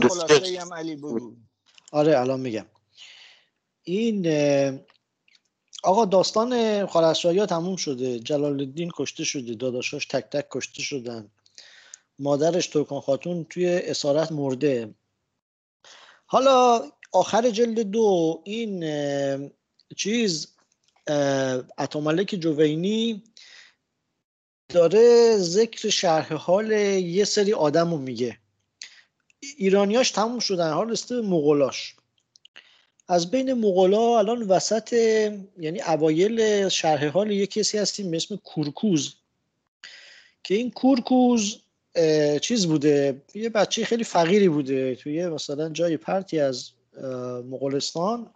خلاصه هم علی بگو آره الان میگم. این آقا داستان خارزشاهی ها تموم شده. جلال الدین کشته شده داداشاش تک تک کشته شدن. مادرش ترکان خاتون توی اسارت مرده. حالا آخر جلد دو این چیز اتاملک جوینی داره ذکر شرح حال یه سری آدم رو میگه. ایرانیاش تموم شدن حال رسته مغولاش. از بین مغلا الان وسط یعنی اوایل شرح حال یه کسی هستیم به اسم کورکوز که این کورکوز چیز بوده یه بچه خیلی فقیری بوده توی مثلا جای پرتی از مغولستان.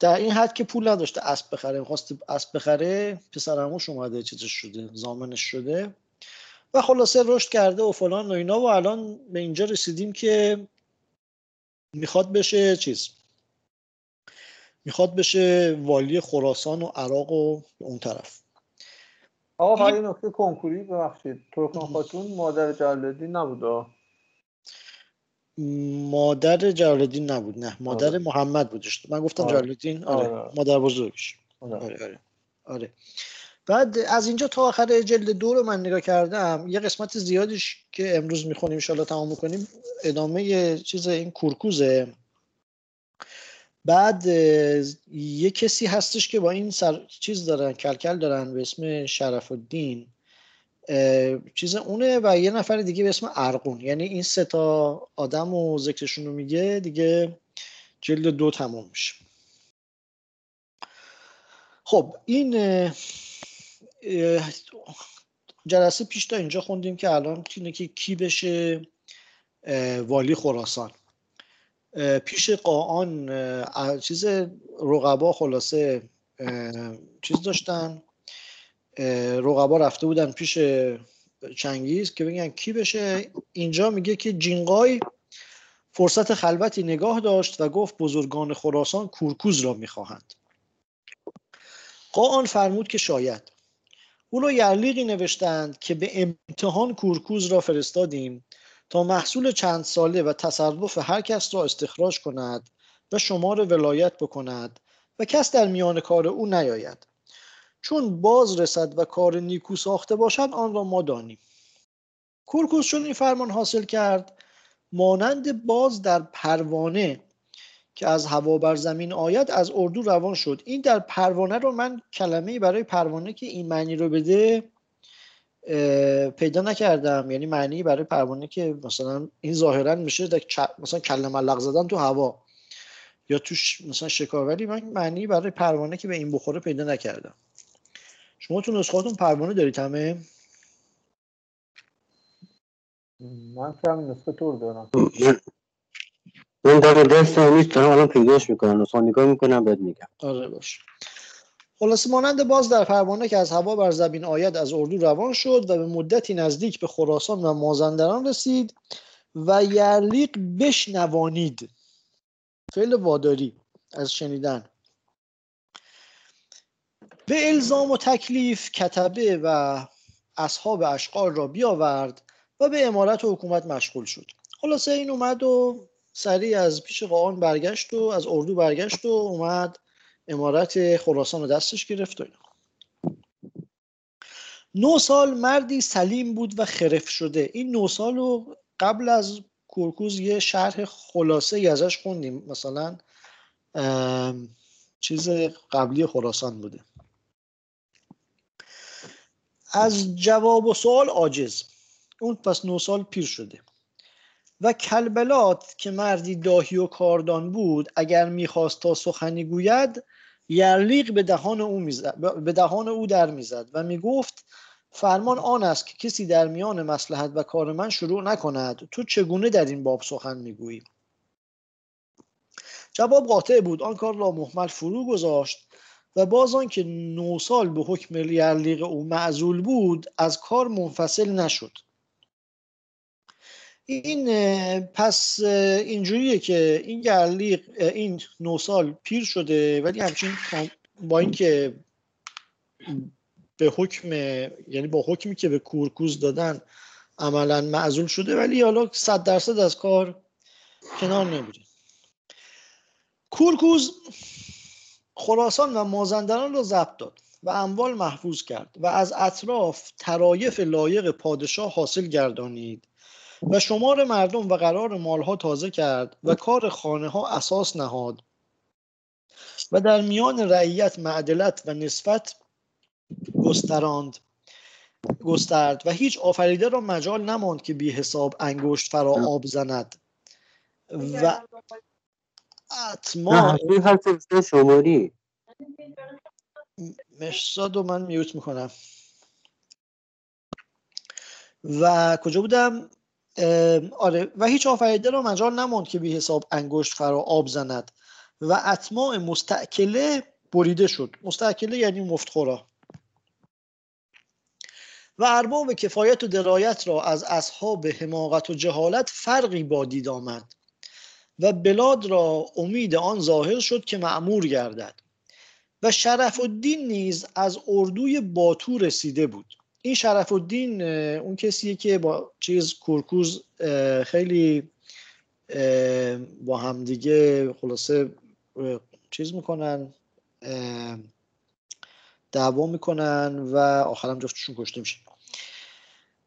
در این حد که پول نداشته اسب بخره می‌خواست اسب بخره پسرموش اومده چیزش شده زامنش شده. و خلاصه رشد کرده و فلان و اینا و الان به اینجا رسیدیم که می‌خواد بشه چیز می‌خواد بشه والی خراسان و عراق و اون طرف آقا فقط نکته کنکوری ببخشید ترکان خاتون مادر جلالدین نبود مادر جلالدین نبود نه مادر آره. محمد بودش من گفتم آره. جلالدین آره. آره. مادر بزرگش آره. آره. آره. بعد از اینجا تا آخر جلد دو رو من نگاه کردم یه قسمت زیادیش که امروز می‌خونیم انشالله تمام می‌کنیم ادامه چیز این کورکوزه. بعد یه کسی هستش که با این سر چیز دارن کلکل دارن به اسم شرف الدین چیز اونه و یه نفر دیگه به اسم ارقون یعنی این سه تا آدم و ذکرشون رو میگه دیگه جلد دو تموم میشه. خب این جلسه پیش تا اینجا خوندیم که الان اینه که کی بشه والی خراسان. پیش قاان چیز رقبا خلاصه چیز داشتن. رقبا رفته بودن پیش چنگیز که بگن کی بشه. اینجا میگه که جینقای فرصت خلوتی نگاه داشت و گفت بزرگان خراسان کورکوز را می‌خواهند. قاان فرمود که شاید. او را یرلیقی نوشتند که به امتحان کورکوز را فرستادیم تا محصول چند ساله و تصرف هر کس را استخراج کند و شمار ولایت بکند و کس در میان کار او نیاید. چون باز رسد و کار نیکو ساخته باشد آن را ما دانیم. کورکوس چون این فرمان حاصل کرد مانند باز در پروانه که از هوا بر زمین آید از اردو روان شد. این در پروانه رو من کلمه برای پروانه که این معنی رو بده پیدا نکردم. یعنی معنی برای پروانه که مثلا این ظاهرا میشه مثلا کلمه ملق زدن تو هوا یا توش مثلا شکاوری من معنی برای پروانه که به این بخوره پیدا نکردم. شما تو نسخاتون پروانه دارید همه؟ من که همین نسخه طور دارم. من در دست نیست دارم الان پیداش می‌کنم نسخه نگاه می‌کنم بهت میگم. آره باش. خلاصه مانند باز در پروانه که از هوا بر زمین آید از اردو روان شد و به مدتی نزدیک به خراسان و مازندران رسید و یرلیق بشنوانید. فعل واداری از شنیدن. به الزام و تکلیف کتبه و اصحاب اشقار را بیاورد و به امارت و حکومت مشغول شد. خلاصه این اومد و سریع از پیش قاان برگشت و از اردو برگشت و اومد امارت خراسان رو دستش گرفت و نو سال مردی سلیم بود و خرف شده. این نو سال رو قبل از کورکوز یه شرح خلاصه ای ازش خوندیم. مثلا چیز قبلی خراسان بوده. از جواب و سوال عاجز. اون پس نو سال پیر شده. و کلبلات که مردی داهی و کاردان بود اگر می‌خواست تا سخنی گوید یرلیق به دهان او, به دهان او در می‌زد و می‌گفت فرمان آن است که کسی در میان مسلحت و کار من شروع نکند. تو چگونه در این باب سخن می‌گویی؟ جواب قاطع بود. آن کار را محمل فرو گذاشت و باز آن که نو سال به حکم یرلیق او معزول بود از کار منفصل نشد. این پس اینجوریه که این یرلیق این نو سال پیر شده ولی همچین با اینکه به حکم یعنی با حکمی که به کورکوز دادن عملا معزول شده ولی حالا صد درصد از کار کنار نمیره. کورکوز خراسان و مازندران را ضبط داد و اموال محفوظ کرد و از اطراف ترایف لایق پادشاه حاصل گردانید. و شمار مردم و قرار مالها تازه کرد و کار خانه ها اساس نهاد. و در میان رعیت معدلت و نسبت گستراند گسترد و هیچ آفریده را مجال نماند که بی حساب انگشت فرا آب زند. و نه اتما شماری. مشزاد رو من میوت می‌کنم. و کجا بودم؟ آره. و هیچ آفریده را مجال نماند که بی حساب انگشت فرا آب زند. و اتماع مستعکله بریده شد. مستعکله یعنی مفتخورا و ارباب کفایت و درایت را از اصحاب حماقت و جهالت فرقی با دید آمد. و بلاد را امید آن ظاهر شد که معمور گردد. و شرف الدین نیز از اردوی باتو رسیده بود. این شرف الدین اون کسیه که با چیز کورکوز خیلی با همدیگه خلاصه چیز می‌کنن دعوا می‌کنن و آخرم جفتشون کشته میشن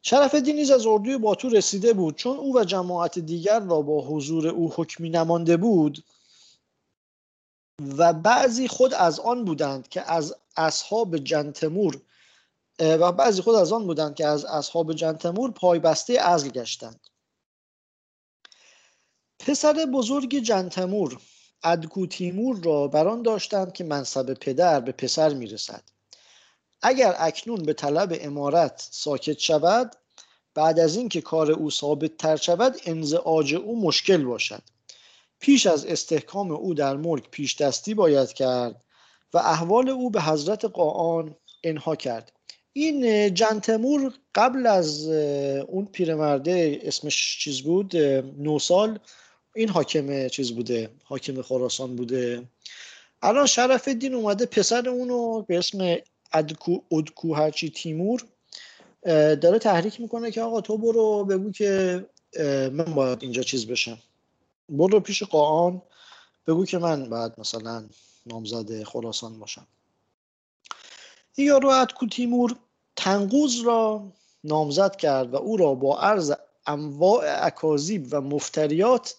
شرف الدین نیز از اردوی باتو رسیده بود. چون او و جماعت دیگر را با حضور او حکمی نمانده بود و بعضی خود از آن بودند که از اصحاب جنتمور و بعضی خود از آن بودند که از اصحاب جنتمور پایبسته ازل گشتند. پسر بزرگ جنتمور ادکو تیمور را بران داشتند که منصب پدر به پسر می‌رسد. اگر اکنون به طلب امارت ساکت شود بعد از اینکه کار او ثابت تر شود انزعاج او مشکل باشد. پیش از استحکام او در ملک پیش دستی باید کرد و احوال او به حضرت قاآن انها کرد. این جنتمور قبل از اون پیرمرده اسمش چیز بود؟ نو سال. این حاکم چیز بوده حاکم خراسان بوده. الان شرف الدین اومده پسر اونو به اسم ادکو ادکو هرچی تیمور داره تحریک می‌کنه که آقا تو برو بگو که من باید اینجا چیز بشم. برو پیش قاآن بگو که من باید مثلا نامزد خراسان باشم. یارو ادکو تیمور تنقوز را نامزد کرد و او را با عرض انواع اکاذیب و مفتریات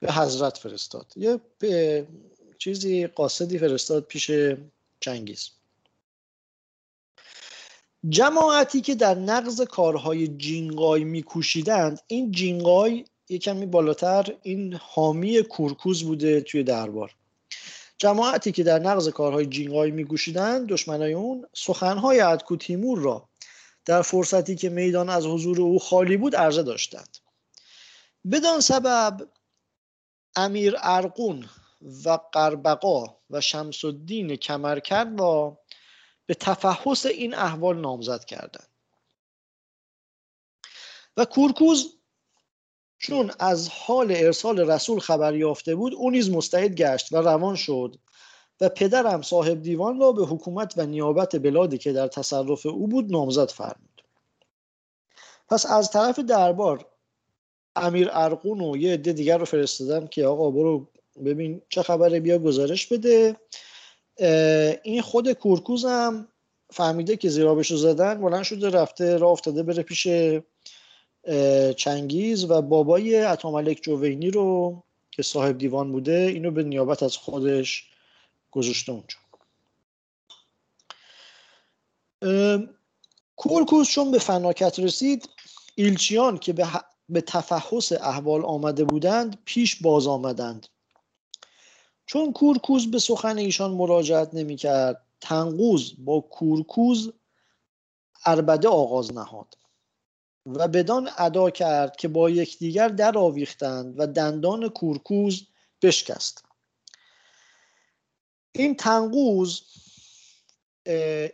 به حضرت فرستاد. یه چیزی قاصدی فرستاد پیش چنگیز. جماعتی که در نقض کارهای جینگای میکوشیدند این جینگای یه بالاتر این حامی کورکوز بوده توی دربار. جماعتی که در نقض کارهای جینگای میکوشیدند دشمنای اون سخنهای ادکو تیمور را در فرصتی که میدان از حضور او خالی بود عرضه داشتند. بدان سبب امیر ارقون و قربقا و شمس الدین کمرکرد را به تفحص این احوال نامزد کردند. و کورکوز چون از حال ارسال رسول خبر یافته بود او نیز مستعد گشت و روان شد و پدرم صاحب دیوان را به حکومت و نیابت بلادی که در تصرف او بود نامزد فرمود. پس از طرف دربار امیر ارقون و یه عده دیگر رو فرستادن که آقا برو ببین چه خبره بیا گزارش بده. این خود کورکوز هم فهمیده که زیرابش رو زدن بلند شده رفته راه افتاده بره پیش چنگیز و بابای عطاملک جوینی رو که صاحب دیوان بوده اینو به نیابت از خودش گذاشته اونجا. اه، کورکوز چون به فناکت رسید ایلچیان که به, به تفحص احوال آمده بودند پیش باز آمدند. چون کورکوز به سخن ایشان مراجعت نمی کرد تنقوز با کورکوز اربده آغاز نهاد. و بدان ادا کرد که با یکدیگر در آویختند و دندان کورکوز بشکست. این تنقوز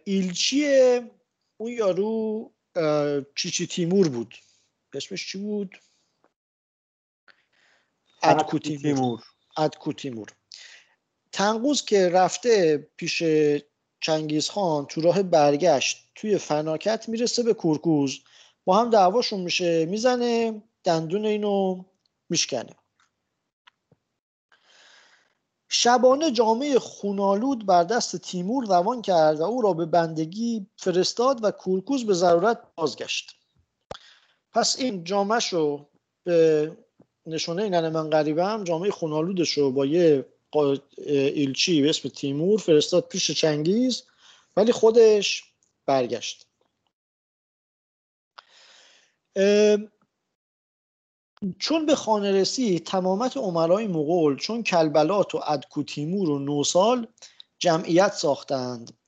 ایلچی اون یارو چیچی تیمور بود. اسمش چی بود؟ ادکو تیمور. ادکو تیمور. تنقوز که رفته پیش چنگیز خان تو راه برگشت توی فناکت می‌رسه به کورکوز. با هم دعواشون میشه می‌زنه دندون اینو میشکنه. شبانه جامعه خونالود بر دست تیمور روان کرد و او را به بندگی فرستاد و کورکوز به ضرورت بازگشت. پس این جامعش رو به نشونه این من غریبم جامعه خونالودش رو با یه ایلچی به اسم تیمور فرستاد پیش چنگیز ولی خودش برگشت. چون به خانه رسید تمامت عمرای مغول چون کلبلات و ادکو تیمور و نوسال جمعیت ساختند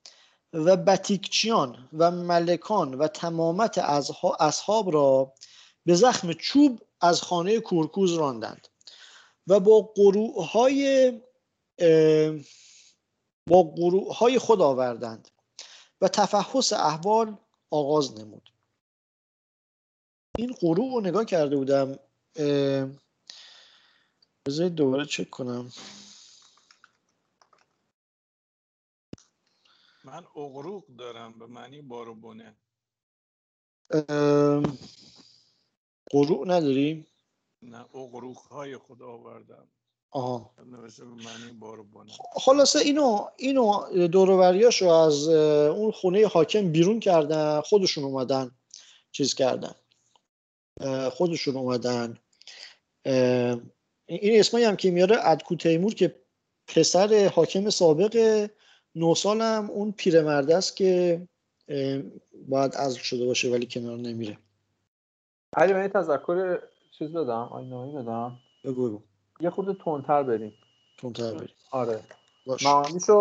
و بتیکچیان و ملکان و تمامت اصحاب را به زخم چوب از خانه کورکوز راندند و با گروه های با های خود آوردند و تفحص احوال آغاز نمود. این قروع رو نگاه کرده بودم بذارید دوباره چک کنم. من اغروق دارم به معنی باروبونه قروع نداری؟ نه اغروق های خود آوردم. آها. نوشته به معنی باروبونه خلاصه اینو اینو دوروبریاشو از اون خونه حاکم بیرون کردن خودشون اومدن چیز کردن. خودشون اومدن. این اسمایی هم که میاره ادکو تیمور که پسر حاکم سابق نو هم اون پیرمرد است که باید ازل شده باشه ولی کنار نمیره. علی من تذکر چیز دادم آینایی دادم. بگو یه خورده تندتر بریم. تندتر بریم. آره. معانیشو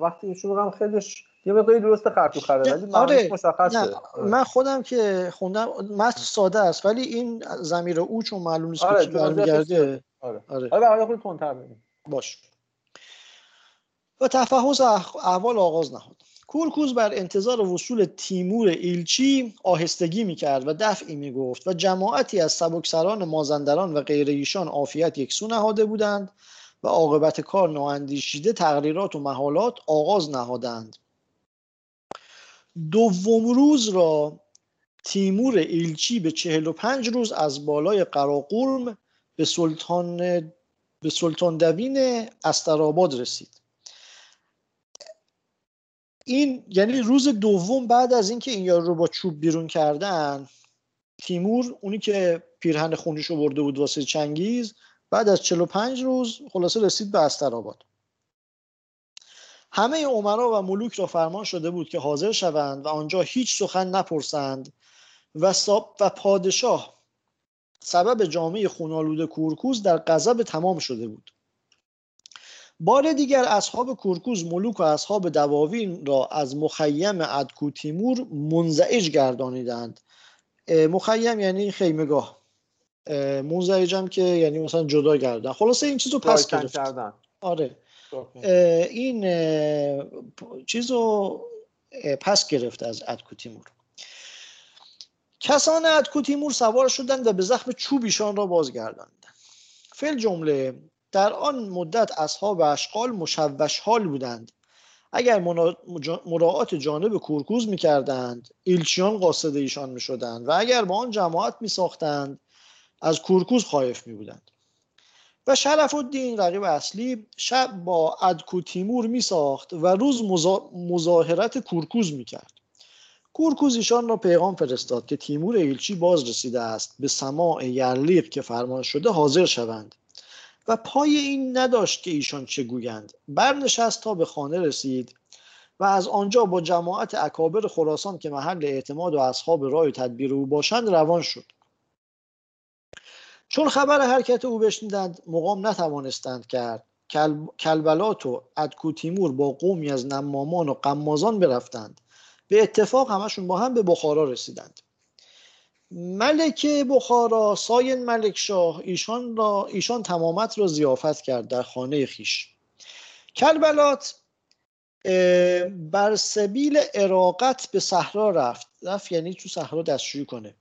وقتی ایشون بگم خیلیش یه مقداری درست خرطو خره ولی آره. مشخصه نه. من خودم که خوندم متن ساده است ولی این زمیر او چون معلوم نیست آره که برمیگرده. آره. آره. آره خود تندتر بریم باش. و تفحص احوال آغاز نهاد. کورکوز بر انتظار وصول تیمور ایلچی آهستگی می‌کرد و دفعی می‌گفت و جماعتی از سبکسران مازندران و غیر ایشان عافیت یکسو نهاده بودند و عاقبت کار نااندیشیده تقریرات و محالات آغاز نهادند. دوم روز را تیمور ایلچی به چهل و پنج روز از بالای قراقرم به سلطان به سلطان دوین استراباد رسید. این یعنی روز دوم بعد از اینکه این یارو رو با چوب بیرون کردن تیمور اونی که پیرهن خونیش رو برده بود واسه چنگیز بعد از 45 روز خلاصه رسید به استراباد. همه عمرا و ملوک را فرمان شده بود که حاضر شوند و آنجا هیچ سخن نپرسند و, و پادشاه سبب جامعه خونالود کورکوز در غضب تمام شده بود. بار دیگر اصحاب کورکوز ملوک و اصحاب دواوین را از مخیم ادکو تیمور منزعج گردانیدند. مخیم یعنی خیمگاه منزعجم که یعنی مثلا جدا گردن. خلاصه این چیزو پس گرفت. آره. این چیز رو پس گرفت از ادکو تیمور کسان ادکو تیمور سوار شدند و به زخم چوبیشان را بازگرداندند فل جمله در آن مدت اصحاب اشغال مشوش حال بودند. اگر مراعات جانب کورکوز می کردند ایلچیان قاصد ایشان می شدند و اگر با آن جماعت می ساختند از کورکوز خایف می بودند و شرف الدین رقیب اصلی شب با ادکو تیمور می ساخت و روز مظاهرت کورکوز می کرد کورکوز ایشان را پیغام فرستاد که تیمور ایلچی باز رسیده است به سماع یرلیق که فرمان شده حاضر شوند. و پای این نداشت که ایشان چه گویند. برنشست تا به خانه رسید و از آنجا با جماعت اکابر خراسان که محل اعتماد و اصحاب رای تدبیر او باشند روان شد. چون خبر حرکت او بشنیدند مقام نتوانستند کرد. کل... کلبلات و ادکو تیمور با قومی از نمامان و قمازان برفتند. به اتفاق همشون با هم به بخارا رسیدند. ملک بخارا ساین ملک شاه ایشان, را ایشان تمامت را زیافت کرد در خانه خیش. کلبلات بر سبیل اراقت به صحرا رفت. رفت یعنی تو صحرا دستشویی کنه.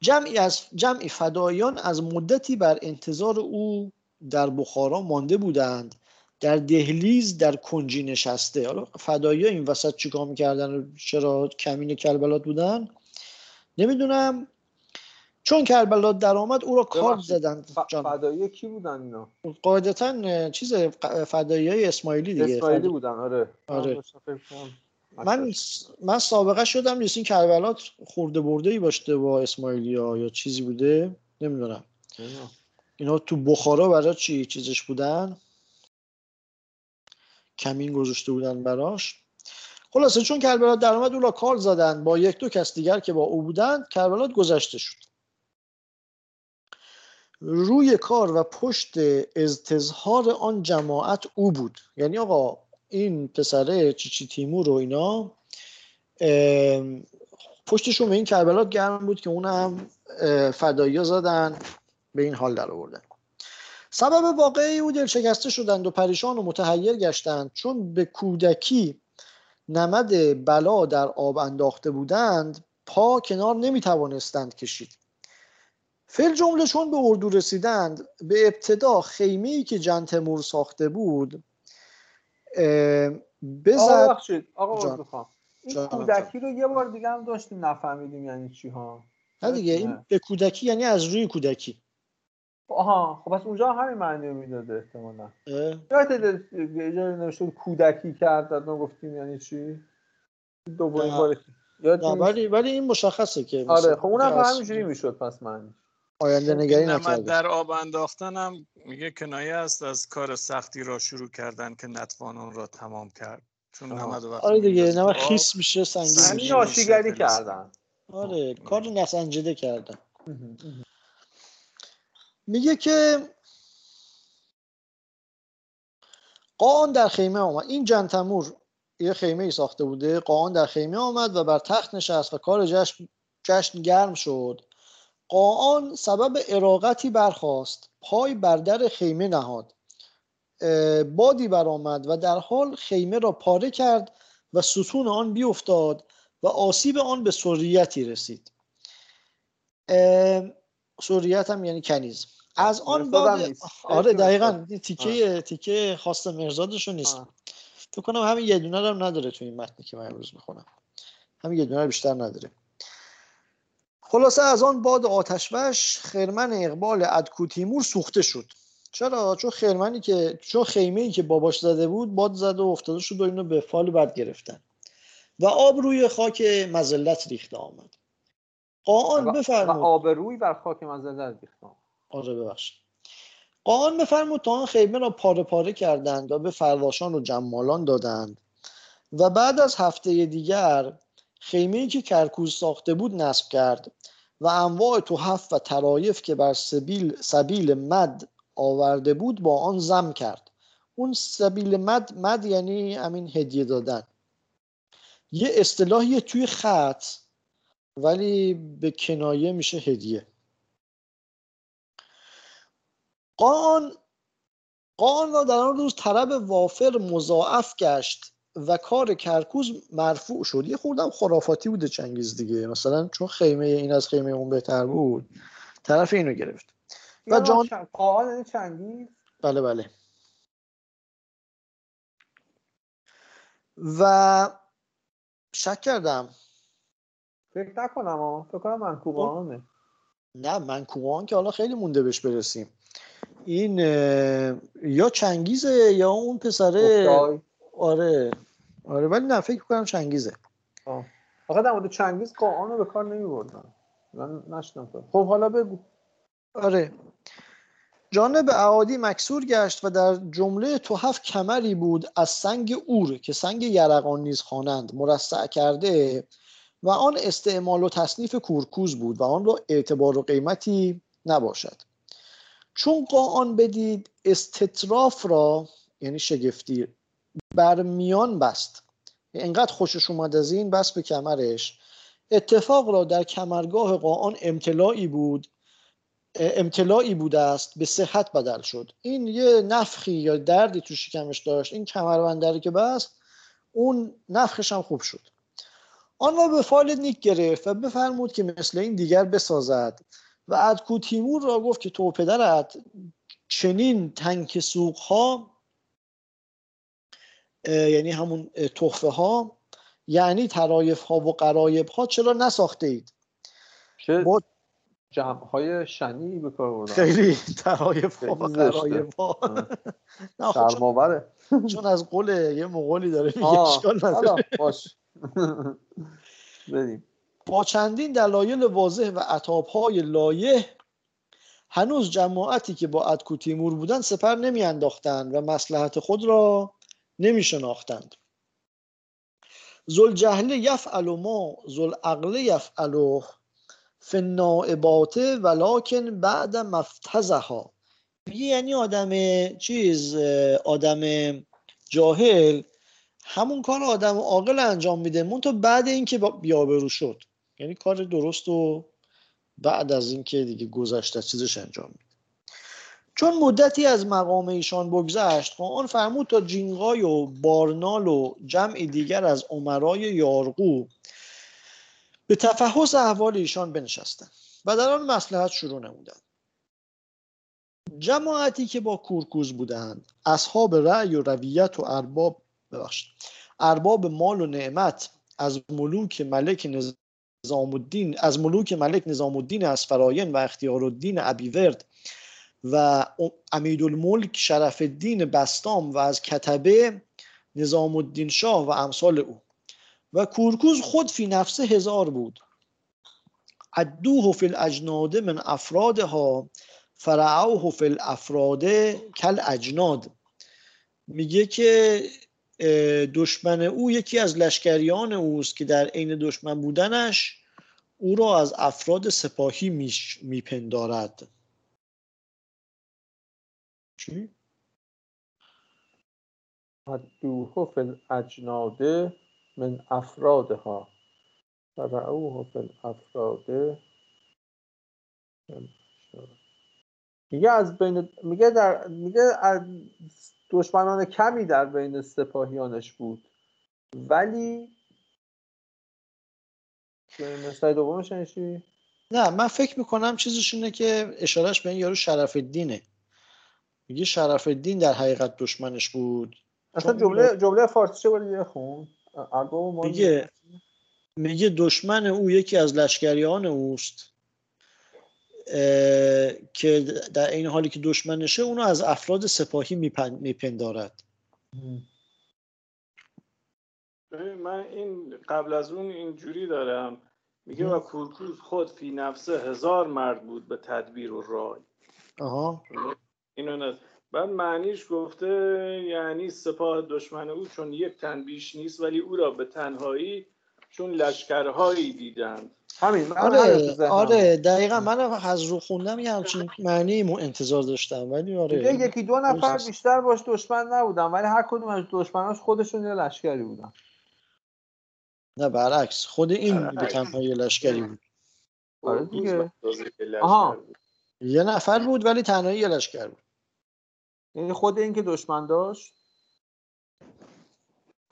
جمعی از جمعی فدایان از مدتی بر انتظار او در بخارا مانده بودند. در دهلیز در کنجی نشسته. حالا فدایی این وسط چیکار می‌کردن؟ چرا کمین کلبلات بودن؟ نمی‌دونم. چون کربلا درآمد او را کار جان. فدایی کی بودن اینا؟ قاعدتا چیز فدایی های اسماعیلی دیگه. اسرائیلی فدا- بودن. آره. آره. من من سابقه شدم نیست این کربلات خورده برده ای باشته با اسماعیلی ها یا چیزی بوده؟ نمی‌دونم. اینا تو بخارا برای چی چیزش بودن؟ کمین گذاشته بودن براش. خلاصه چون کربلات درآمد او را کار زدن. با یک دو کس دیگر که با او بودند کربلات گذشته شد. روی کار و پشت ازتظهار آن جماعت او بود. یعنی آقا این پسره چیچی تیمور و اینا پشتشون به این کربلات گرم بود که اونم فدایی زدن به این حال در آوردن. سبب واقعی او دل شکسته شدند و پریشان و متحیر گشتند. چون به کودکی نمد بلا در آب انداخته بودند پا کنار نمی توانستند کشید. فیل جمله چون به اردو رسیدند به ابتدا خیمه ای که جن تمور ساخته بود اه، آقا بزد ببخشید. آقا می‌خوام. این کودکی رو یه بار دیگه هم داشتیم نفهمیدیم یعنی چی ها. نه دیگه این به کودکی یعنی از روی کودکی. آها خب پس اونجا همین معنی رو می‌داده احتمالا. یادت جایی نوشته کودکی کرد ما گفتیم یعنی چی؟ دومین نه. بار ولی ولی این مشخصه که آره خب اونم همینجوری می‌شد پس معنی آینده نگری این نمد نکرده در آب انداختن هم میگه کنایه است از کار سختی را شروع کردن که نتوان آن را تمام کرد. چون. نمد وقتی آره دیگه آب، خیس میشه سنگین یعنی میشه. کردن. آره کار نسنجیده کردن. میگه که قان در خیمه آمد. این جنتمور یه خیمه ای ساخته بوده. قان در خیمه آمد و بر تخت نشست و کار جشن, جشن گرم شد. قان سبب اراقتی برخاست. پای بر در خیمه نهاد. بادی برآمد و در حال خیمه را پاره کرد و ستون آن بیفتاد و آسیب آن به سریتی رسید. سریت هم یعنی کنیز. از آن هم باد نیست. آره دقیقا مرزاد. این تیکه تیکه خاص مرزادشون نیست. آه. فکر کنم همین یه دونه هم نداره تو این متنی که من امروز می‌خونم. همین یه دونه بیشتر نداره. خلاصه از آن باد آتشوش خرمن اقبال ادکو تیمور سوخته شد. چرا؟ چون خرمنی که چون خیمه ای که باباش زده بود باد زد و افتاده شد و اینو به فال بد گرفتن. و آب روی خاک مزلت ریخته آمد. قاان بفرمود آبروی بر خاک مزلت ریختم آره ببخشید. قاان بفرمود تا آن خیمه را پاره پاره کردند و به فرواشان و جمالان دادند. و بعد از هفته دیگر خیمه که کرکوز ساخته بود نصب کرد و انواع تحف و طرایف که بر سبیل, سبیل مد آورده بود با آن زم کرد. اون سبیل مد مد یعنی همین هدیه دادن. یه اصطلاحی توی خط ولی به کنایه میشه هدیه. قان قان را در آن روز طلب وافر مضاعف گشت. و کار کرکوز مرفوع شد. یه خوردم خرافاتی بوده چنگیز دیگه. مثلا چون خیمه این از خیمه اون بهتر بود طرف اینو گرفت. و جان قاان یعنی چنگیز؟ بله بله. و شک کردم. فکر نکنم ها فکر کنم منکو قاانه نه من کوهان که حالا خیلی مونده بهش برسیم. این یا چنگیزه یا اون پسره افتای. آره. آره ولی نه فکر کنم چنگیزه. آقا در مورد چنگیز قاان رو به کار نمی بردن من نشنم خب حالا بگو. آره. جانب اعادی مکسور گشت و در جمله تحف کمری بود از سنگ اور که سنگ یرقان نیز خوانند مرصع کرده و آن استعمال و تصنیف کورکوز بود و آن را اعتبار و قیمتی نباشد. چون قاان بدید استطراف را یعنی شگفتی بر میان بست. انقدر خوشش اومد از این بس به کمرش. اتفاق را در کمرگاه قاان امتلاعی بود. امتلاعی بوده است به صحت بدل شد. این یه نفخی یا دردی تو شکمش داشت. این کمربندری که بست اون نفخش هم خوب شد. آن را به فال نیک گرفت و بفرمود که مثل این دیگر بسازد. و ادکو تیمور را گفت که تو پدرت چنین تنک سوق ها یعنی همون تحفه ها یعنی ترایف ها و قرایب ها چرا نساخته اید چه با جمع های شنی به کار بردن. خیلی ترایف خیلی و. خرایف ها. شرماوره چون از قول یه مقولی داره میگه اشکال نداره. باش. بریم. با چندین دلایل واضح و عطابهای لایه هنوز جماعتی که با ادکو تیمور بودند سپر نمی انداختند و مسلحت خود را نمی شناختند زلجهله یفعل ما زلعقل یفعل فی النائبات ولکن بعد مفتزها. میگه یعنی آدم چیز آدم جاهل همون کار آدم عاقل انجام میده مون تو بعد اینکه بیابرو شد. یعنی کار درست و بعد از اینکه دیگه گذشته چیزش انجام میده. چون مدتی از مقام ایشان بگذشت خان فرمود تا جینگای و بارنال و جمعی دیگر از عمرای یارقو به تفحص احوال ایشان بنشستند و در آن مسلحت شروع نمودند. جماعتی که با کورکوز بودند اصحاب رأی و رویت و ارباب ببخشید ارباب مال و نعمت از ملوک ملک نظام الدین از ملوک ملک نظام الدین اسفراین و اختیار الدین ابیورد و امید الملک شرف الدین بستام و از کتبه نظام الدین شاه و امثال او. و کورکوز خود فی نفسه هزار بود. عدوه فی الاجناد من افرادها فرعوه فی الافراد کل اجناد میگه که دشمن او یکی از لشکریان اوست که در عین دشمن بودنش او را از افراد سپاهی میپندارد. چی؟ حدوه فی الاجناد من افرادها فرعوه فی الافراد میگه از بین میگه در میگه از دشمنان کمی در بین سپاهیانش بود ولی مثل دومش یعنی چی؟ نه من فکر می‌کنم چیزش اینه که اشارش به این یارو شرف الدینه میگه شرف الدین در حقیقت دشمنش بود؟ اصلا جمله جمله فارسی چه باید خون میگه میگه دشمن او یکی از لشکریان اوست که در این حالی که دشمنشه اونو از افراد سپاهی میپن- میپندارد. من این قبل از اون اینجوری دارم. میگه و کورکوز خود فی نفسه هزار مرد بود به تدبیر و رای. آها. اینو نه بعد معنیش گفته یعنی سپاه دشمن او چون یک تن بیش نیست ولی او را به تنهایی چون لشکرهایی دیدند همین آره آره دقیقا من هم از رو خوندم یه همچین معنی مو انتظار داشتم ولی آره یکی دو نفر. بیشتر باش دشمن نبودن ولی هر کدوم از دشمناش خودشون یه لشکری بودن نه برعکس خود این به. تنهایی لشکری بود آره دیگه. آها. یه نفر بود ولی تنهایی یه لشکر بود یعنی خود این که دشمن داشت؟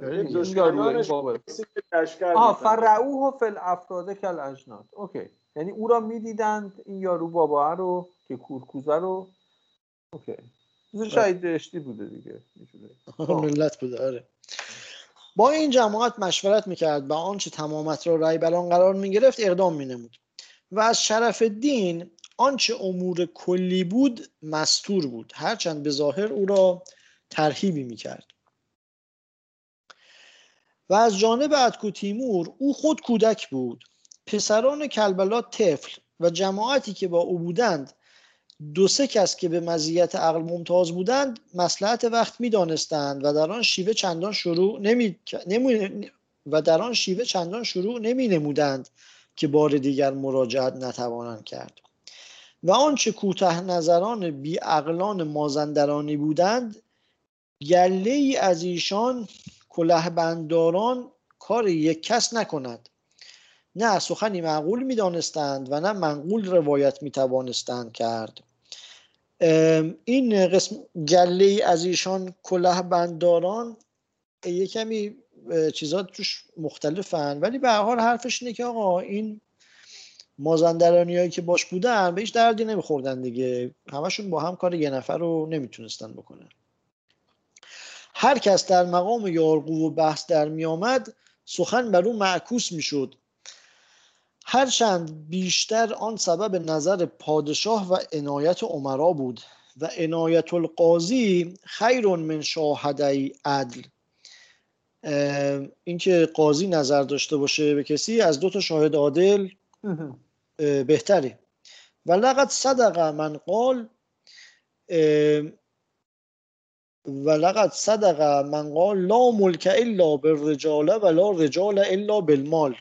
این دشمنانش می‌زدن. فرعوه فی الافراد کل اجناد اوکی. یعنی او را می‌دیدند این یارو بابا رو که کورکوزه رو. اوکی. چیز شهید بهشتی بوده دیگه. ملت بوده. آره. با این جماعت مشورت می‌کرد و آنچه تمامت را رای بران قرار می‌گرفت اقدام مینمود. و از شرف الدین آنچه امور کلی بود مستور بود. هرچند به ظاهر او را ترهیبی می‌کرد. و از جانب اتکو تیمور او خود کودک بود. پسران کلبلا طفل و جماعتی که با او بودند دو سه کس که به مزیت عقل ممتاز بودند مسلحت وقت می‌دانستند و در آن شیوه چندان شروع نمی... نمی... و در آن شیوه چندان شروع نمی نمودند که بار دیگر مراجعت نتوانند کرد. و آنچه کوته نظران بی عقلان مازندرانی بودند گله ای از ایشان کلهبندداران کار یک کس نکند. نه سخنی معقول می دانستند و نه منقول روایت می توانستند کرد این قسم گله از ایشان کلهبندداران یه کمی چیزات توش مختلفن ولی به حال حرفش اینه که آقا این مازندرانی هایی که باش بودن به هیچ دردی نمیخوردن دیگه. همشون با هم کار یه نفر رو نمی‌تونستن بکنن. هر کس در مقام یارقو و بحث در می آمد سخن بر او معکوس می‌شد. هرچند بیشتر آن سبب نظر پادشاه و عنایت عمرا بود و عنایت القاضی خیر من شاهدی عدل. اینکه قاضی نظر داشته باشه به کسی از دو تا شاهد عادل. بهتره. و لقد صدق من قال اه، و لقد صدق من قال لا ملک الا بالرجال و لا رجال الا بالمال.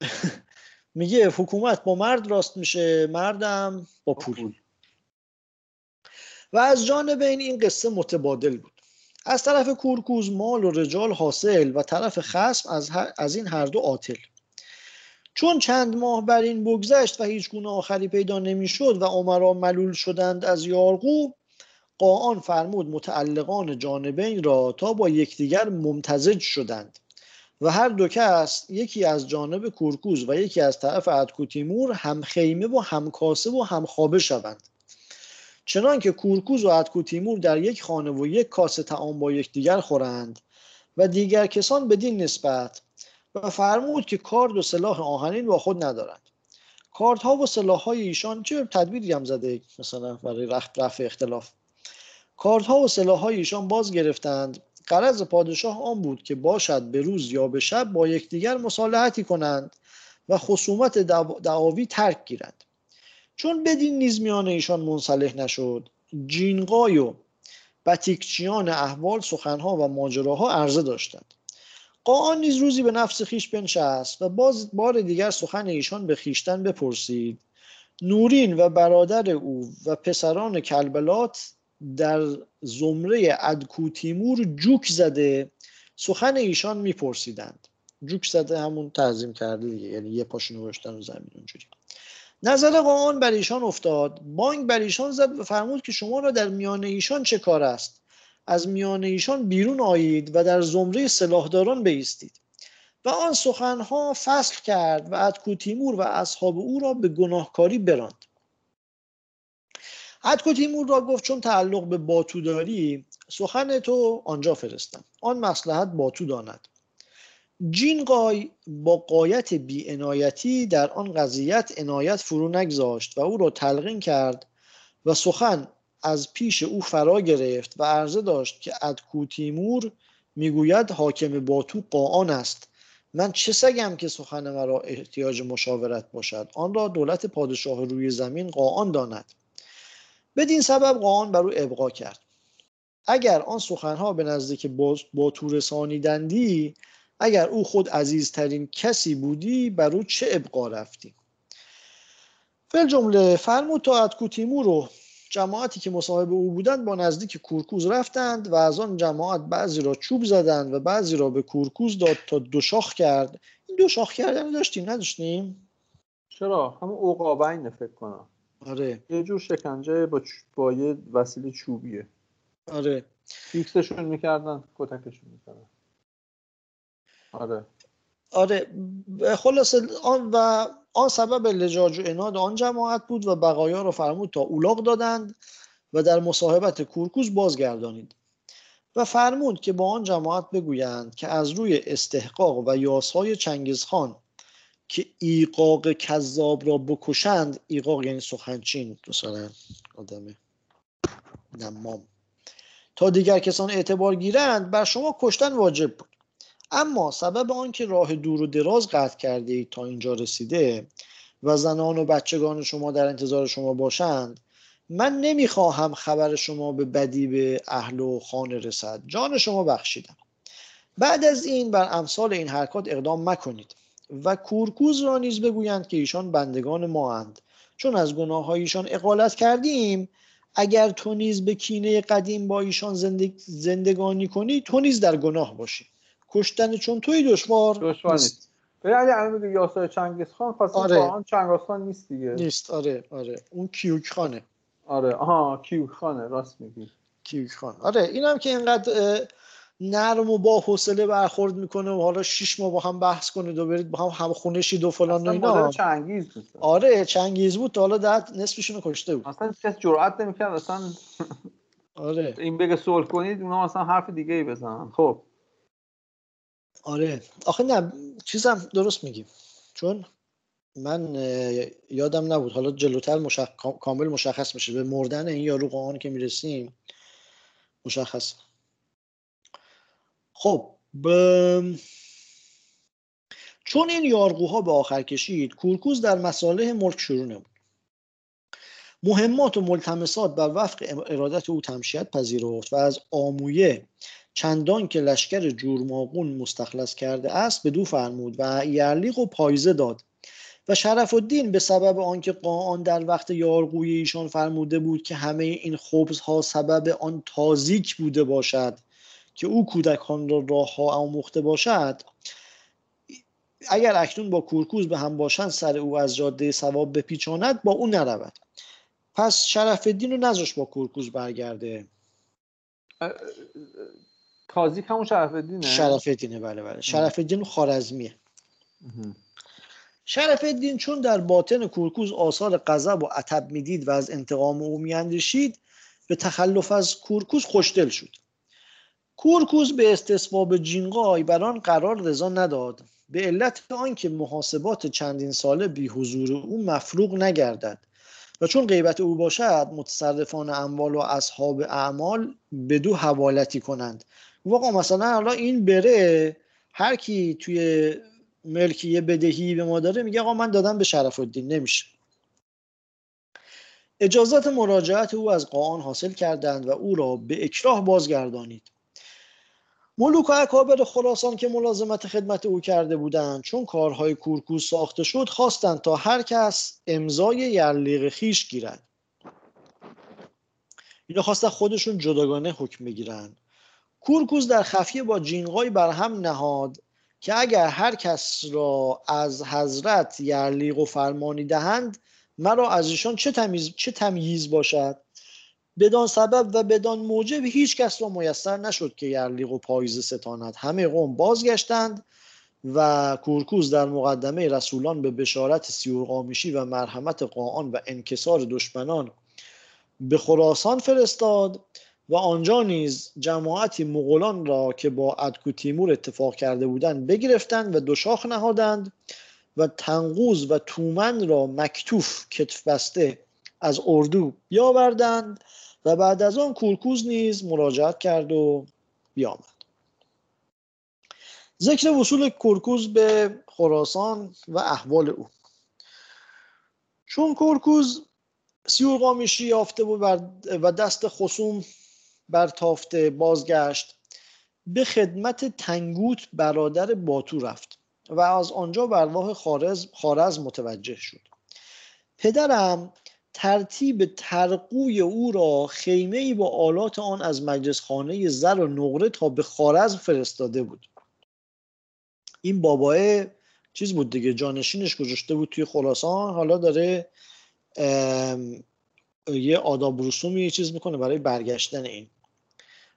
میگه حکومت با مرد راست میشه مردم با پول. و از جانب این این قصه متبادل بود. از طرف کورکوز مال و رجال حاصل و طرف خصم از, از این هر دو عاطل. چون چند ماه بر این بگذشت و هیچ گونه آخری پیدا نمی‌شد و عمرا ملول شدند از یارقو قاآن فرمود متعلقان جانبین را تا با یکدیگر ممتزج شدند و هر دو کس یکی از جانب کورکوز و یکی از طرف ادکو تیمور هم خیمه و هم کاسه و هم خوابه شوند. چنان که کورکوز و ادکو تیمور در یک خانه و یک کاسه تعام با یکدیگر خورند و دیگر کسان بدین نسبت و فرمود که کارد و سلاح آهنین با خود ندارند. کاردها و سلاح های ایشان چه تدبیری هم زده مثلا برای رفع اختلاف؟ کاردها و سلاح های ایشان باز گرفتند. قرض پادشاه آن بود که باشد به روز یا به شب با یکدیگر مصالحتی کنند و خصومت دعاوی ترک گیرند. چون بدین نیز میان ایشان منصلح نشد جینقای و بتیکچیان احوال سخنها و ماجراها عرضه داشتند. قاآن نیز روزی به نفس خیش بنشست و باز بار دیگر سخن ایشان به خیشتن بپرسید. نورین و برادر او و پسران کلبلات در زمره ادکو تیمور جوک زده سخن ایشان میپرسیدند. جوک زده همون تعظیم کرده دیگه یعنی یه پاشونو گذاشتن رو زمین اونجوری. نظر قاآن بر ایشان افتاد. بانگ بر ایشان زد و فرمود که شما را در میان ایشان چه کار است؟ از میان ایشان بیرون آیید و در زمره سلاحداران بایستید و آن سخنها فصل کرد و ادکو تیمور و اصحاب او را به گناهکاری براند. ادکو تیمور را گفت چون تعلق به باتو داری سخن تو آنجا فرستم. آن مسلحت باتو داند. جین قای با قایت بی در آن قضیت عنایت فرو نگذاشت و او را تلقین کرد و سخن از پیش او فرا گرفت و عرضه داشت که ادکو تیمور می‌گوید حاکم باتو قاآن است. من چه سگم که سخن مرا احتیاج مشاورت باشد؟ آن را دولت پادشاه روی زمین قاآن داند. بدین سبب قاآن بر او ابقا کرد. اگر آن سخنها به نزدیک باتو رسانیدندی اگر او خود عزیزترین کسی بودی بر او چه ابقا رفتی؟ فل جمله فرمود تا ادکو تیمور و جماعتی که مصاحب او بودند با نزدیک کورکوز رفتند و از آن جماعت بعضی را چوب زدند و بعضی را به کورکوز داد تا دو شاخ کرد. این دو شاخ کردن داشتیم نداشتیم؟ چرا؟ همون عقابین فکر کنم. آره. یه جور شکنجه با, چ... با یه وسیله چوبیه. آره. فیکسشون می‌کردن کتکشون می‌کردن. آره. آره خلاصه آن و آن سبب لجاج و اناد آن جماعت بود و بقایا را فرمود تا اولاغ دادند و در مصاحبت کورکوز بازگردانید. و فرمود که با آن جماعت بگویند که از روی استحقاق و یاسهای چنگیزخان که ایقاق کذاب را بکشند ایقاق یعنی سخنچین مثلا آدم نمام. تا دیگر کسان اعتبار گیرند بر شما کشتن واجب بود. اما سبب آنکه راه دور و دراز قطع کرده اید تا اینجا رسیده و زنان و بچگان شما در انتظار شما باشند من نمی‌خواهم خبر شما به بدی به اهل و خانه رسد. جان شما بخشیدم. بعد از این بر امثال این حرکات اقدام مکنید و کورکوز را نیز بگویند که ایشان بندگان ما اند. چون از گناه ایشان اقالت کردیم اگر تو نیز به کینه قدیم با ایشان زندگ... زندگانی کنی تو نیز در گناه باشی. کشتن چون توی دشوار دشوار نیست. یعنی الان میگه یاسر چنگیز خان پس آره. آره. چنگیز خان نیست دیگه. نیست. آره آره. اون کیوک خانه. آره. آها کیوک خانه. راست میگی. کیوک خان آره اینم که اینقدر نرم و با حوصله برخورد می‌کنه و حالا شش ماه با هم بحث کنید و برید با هم هم خونه شید و فلان و اینا. چنگیز بود. آره چنگیز بود تا حالا ده نصفشون کشته بود. اصلا کس جرئت نمی‌کرد اصلا آره. این بگه صلح کنید اونا اصلا حرف دیگه ای بزنن. خب. آره. آخه نه چیزم درست میگی. چون من یادم نبود. حالا جلوتر مشخ... کامل مشخص میشه. به مردن این یارو قاان که می‌رسیم مشخص. خب ب... چون این یارقوها به آخر کشید کورکوز در مساله ملک شروع نمود. مهمات و ملتمسات بر وفق ارادت او تمشیت پذیرفت و از آمویه چندان که لشکر جورماغون مستخلص کرده است به دو فرمود و یرلیق و پایزه داد. و شرف الدین به سبب آنکه قاان در وقت یارقوی ایشان فرموده بود که همه این خبز ها سبب آن تازیک بوده باشد که او کودکان را راه ها آموخته باشد اگر اکنون با کورکوز به هم باشند سر او از جاده سواب بپیچاند با او نرود. پس شرف الدین رو نذاش با کورکوز برگرده. تازیک همون شرف الدینه شرف الدینه بله بله. شرف الدین خارزمیه شرف الدین چون در باطن کورکوز آثار غضب و عتب می‌دید و از انتقام او میاندیشید به تخلف از کورکوز خوشدل شد. کورکوز به استصواب جینقای بر آن قرار رضا نداد. به علت آنکه محاسبات چندین ساله بی حضور او مفروغ نگردد و چون غیبت او باشد متصرفان اموال و اصحاب اعمال به دو حوالتی کنند واقعا مثلا حالا این بره هر کی توی ملکی یه بدهی به ما داره میگه آقا من دادم به شرف الدین نمیشه. اجازت مراجعت او از قاان حاصل کردند و او را به اکراه بازگردانید. ملوک و اکابر خراسان که ملازمت خدمت او کرده بودند چون کارهای کورکوز ساخته شد خواستند تا هر کس امضای یرلیق خیش گیرد. اینا خواستن خودشون جداگانه حکم بگیرن. کورکوز در خفیه با جینقای بر هم نهاد که اگر هر کس را از حضرت یرلیق و فرمانی دهند مرا از ایشان چه تمیز, چه تمییز باشد؟ بدان سبب و بدان موجب هیچ کس را میسر نشد که یرلیق و پاییز ستاند. همه قوم بازگشتند و کورکوز در مقدمه رسولان به بشارت سیورقامیشی و مرحمت قاان و انکسار دشمنان به خراسان فرستاد. و آنجا نیز جماعتی مغولان را که با ادکو تیمور اتفاق کرده بودند بگرفتند و دوشاخ نهادند و تنقوز و تومن را مکتوف کتف بسته از اردو بیاوردند و بعد از آن کورکوز نیز مراجعت کرد و بیامد. ذکر وصول کورکوز به خراسان و احوال او. چون کورکوز سیورقامیشی یافته بود و دست خصوم بر تافته بازگشت. به خدمت تنگوت برادر باتو رفت و از آنجا بر راه خارز, خارز متوجه شد. پدرم ترتیب ترقوی او را خیمه ای با آلات آن از مجلس خانه زر و نقره تا به خارز فرستاده بود. این باباه چیز بود دیگه جانشینش گذاشته بود توی خراسان حالا داره یه آداب رسومی چیز می‌کنه برای برگشتن این.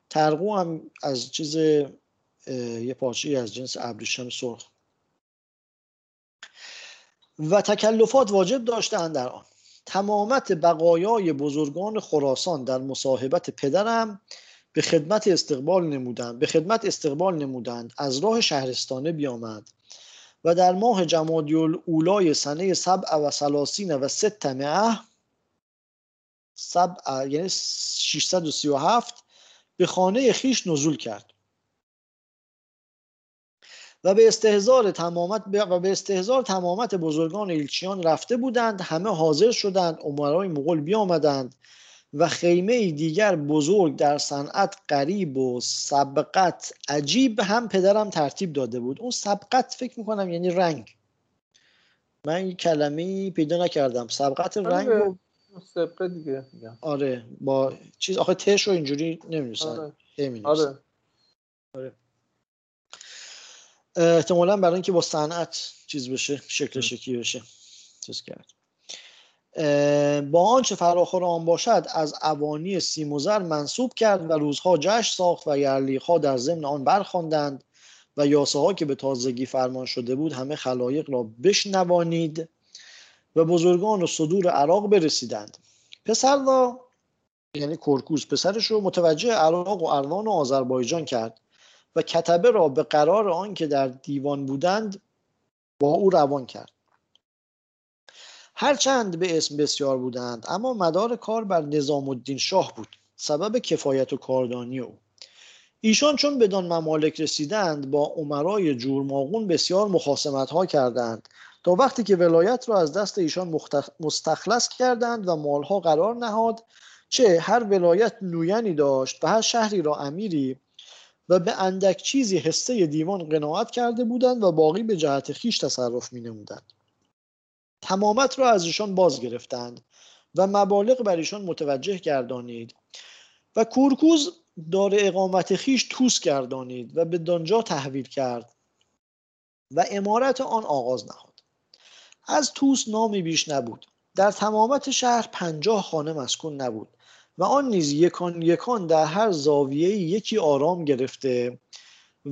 ترقو هم از چیز یه پارچه از جنس ابریشم سرخ. و تکلفات واجب داشتند در آن. تمامت بقایای بزرگان خراسان در مصاحبت پدرم به خدمت استقبال نمودند به خدمت استقبال نمودند از راه شهرستانه بیامد و در ماه جمادی اولای سنه سبع و سلاسین و ست مئه سبع یعنی 637 به خانه خیش نزول کرد. و به استهزار تمامت و به استهزار تمامت بزرگان ایلچیان رفته بودند همه حاضر شدند عمرای مغول بیامدند و خیمه دیگر بزرگ در صنعت قریب و سبقت عجیب هم پدرم ترتیب داده بود. اون سبقت فکر می‌کنم یعنی رنگ. من این کلمه پیدا نکردم. سبقت رنگ و سبقه دیگه آره با چیز آخه تش رو اینجوری نمی‌نویسن آره. آره. آره. احتمالا برای اینکه با صنعت چیز بشه شکل شکی بشه. چیز کرد. با آنچه فراخور آن باشد از اوانی سیموزر منصوب کرد و روزها جشن ساخت و یرلیخها در ضمن آن برخواندند و یاسه ها که به تازگی فرمان شده بود همه خلایق را بشنوانید. و بزرگان و صدور عراق برسیدند. پسر را یعنی کرکوز پسرش رو متوجه عراق و اروان و آذربایجان کرد و کتبه را به قرار آن که در دیوان بودند با او روان کرد. هرچند به اسم بسیار بودند اما مدار کار بر نظام الدین شاه بود سبب کفایت و کاردانی او. ایشان چون بدان ممالک رسیدند با عمرای جورماغون بسیار مخاسمت ها کردند تا وقتی که ولایت را از دست ایشان مستخلص کردند و مالها قرار نهاد چه هر ولایت نوینی داشت و هر شهری را امیری و به اندک چیزی حسه دیوان قناعت کرده بودند و باقی به جهت خیش تصرف می نمودند. تمامت را از ایشان باز گرفتند و مبالغ بر ایشان متوجه گردانید و کورکوز دار اقامت خیش توس گردانید و به دانجا تحویل کرد و امارت آن آغاز نهاد از توس نامی بیش نبود. در تمامت شهر پنجاه خانه مسکون نبود و آن نیز یکان یکان در هر زاویه یکی آرام گرفته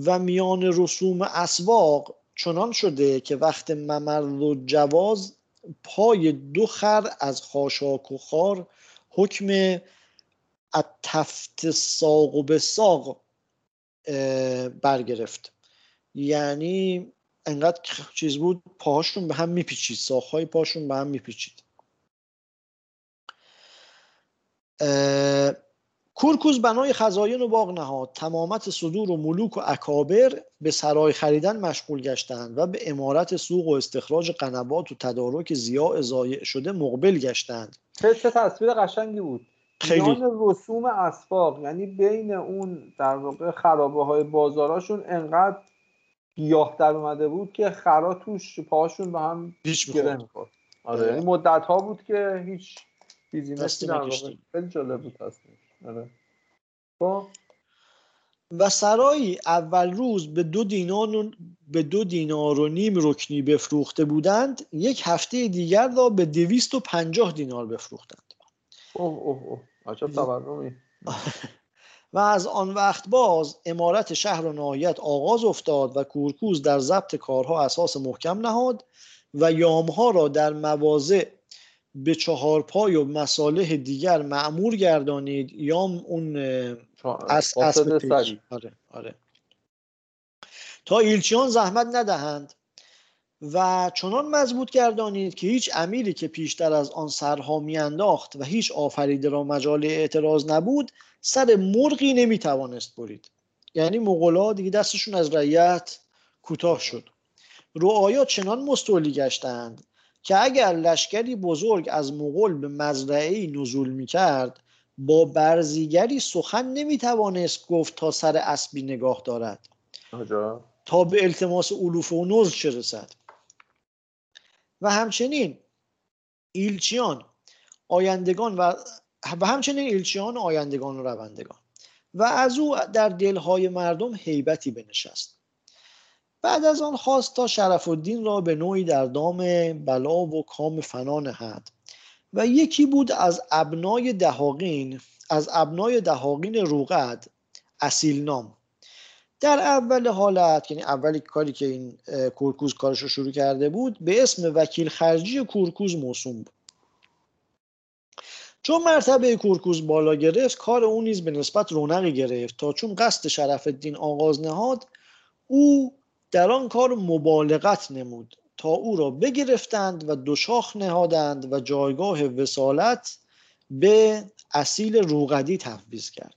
و میان رسوم اسواق چنان شده که وقت ممرد و جواز پای دو خر از خاشاک و خار حکم تفت ساق و به ساق برگرفت. یعنی انقدر چیز بود پاهاشون به هم میپیچید ساخهای پاشون به هم میپیچید. کورکوز بنای خزاین و باغ نهاد. تمامت صدور و ملوک و اکابر به سرای خریدن مشغول گشتند و به امارت سوق و استخراج قنبات و تدارک زیاء زایع شده مقبل گشتند چه چه تصویر قشنگی بود. خیلی. رسوم اسباق یعنی بین اون در واقع خرابه های بازاراشون انقدر گیاه در اومده بود که خرا توش پاهاشون به هم هیچ گره می‌خورد. آره آره. یعنی مدت ها بود که هیچ واقع نکشتیم. خیلی جالب بود تصویر آره. خب. و سرایی اول روز به دو دینار و به دو دینار و نیم رکنی بفروخته بودند یک هفته دیگر را به دویست و پنجاه دینار بفروختند. اوه اوه اوه. عجب تورمی. و از آن وقت باز امارت شهر و ناحیت آغاز افتاد و کورکوز در ضبط کارها اساس محکم نهاد و یامها را در مواضع به چهار پای و مصالح دیگر معمور گردانید. یام اون اه، اس اسب. آره آره. تا ایلچیان زحمت ندهند و چنان مضبوط گردانید که هیچ امیری که پیشتر از آن سرها میانداخت و هیچ آفریده را مجال اعتراض نبود سر مرغی نمی‌توانست برید. یعنی مغلا دیگه دستشون از رعیت کوتاه شد. رعایا چنان مستولی گشتند که اگر لشکری بزرگ از مغول به مزرعه نزول می‌کرد با برزیگری سخن نمی‌توانست گفت تا سر اسبی نگاه دارد. عجب تا به التماس علوف و نزل چه رسد؟ و همچنین ایلچیان آیندگان و و همچنین ایلچیان آیندگان و روندگان. و از او در دلهای مردم هیبتی بنشست. بعد از آن خواست تا شرف الدین را به نوعی در دام بلا و کام فنا نهد. و یکی بود از ابنای دهاقین از ابنای دهاقین روقد اصیل نام. در اول حالت یعنی اول کاری که این کورکوز کارش رو شروع کرده بود به اسم وکیل خرجی کورکوز موسوم بود. چون مرتبه کورکوز بالا گرفت کار او نیز به نسبت رونقی گرفت. تا چون قصد شرف الدین آغاز نهاد او در آن کار مبالغت نمود. تا او را بگرفتند و دو شاخ نهادند و جایگاه وسالت به اصیل روغدی تفویض کرد.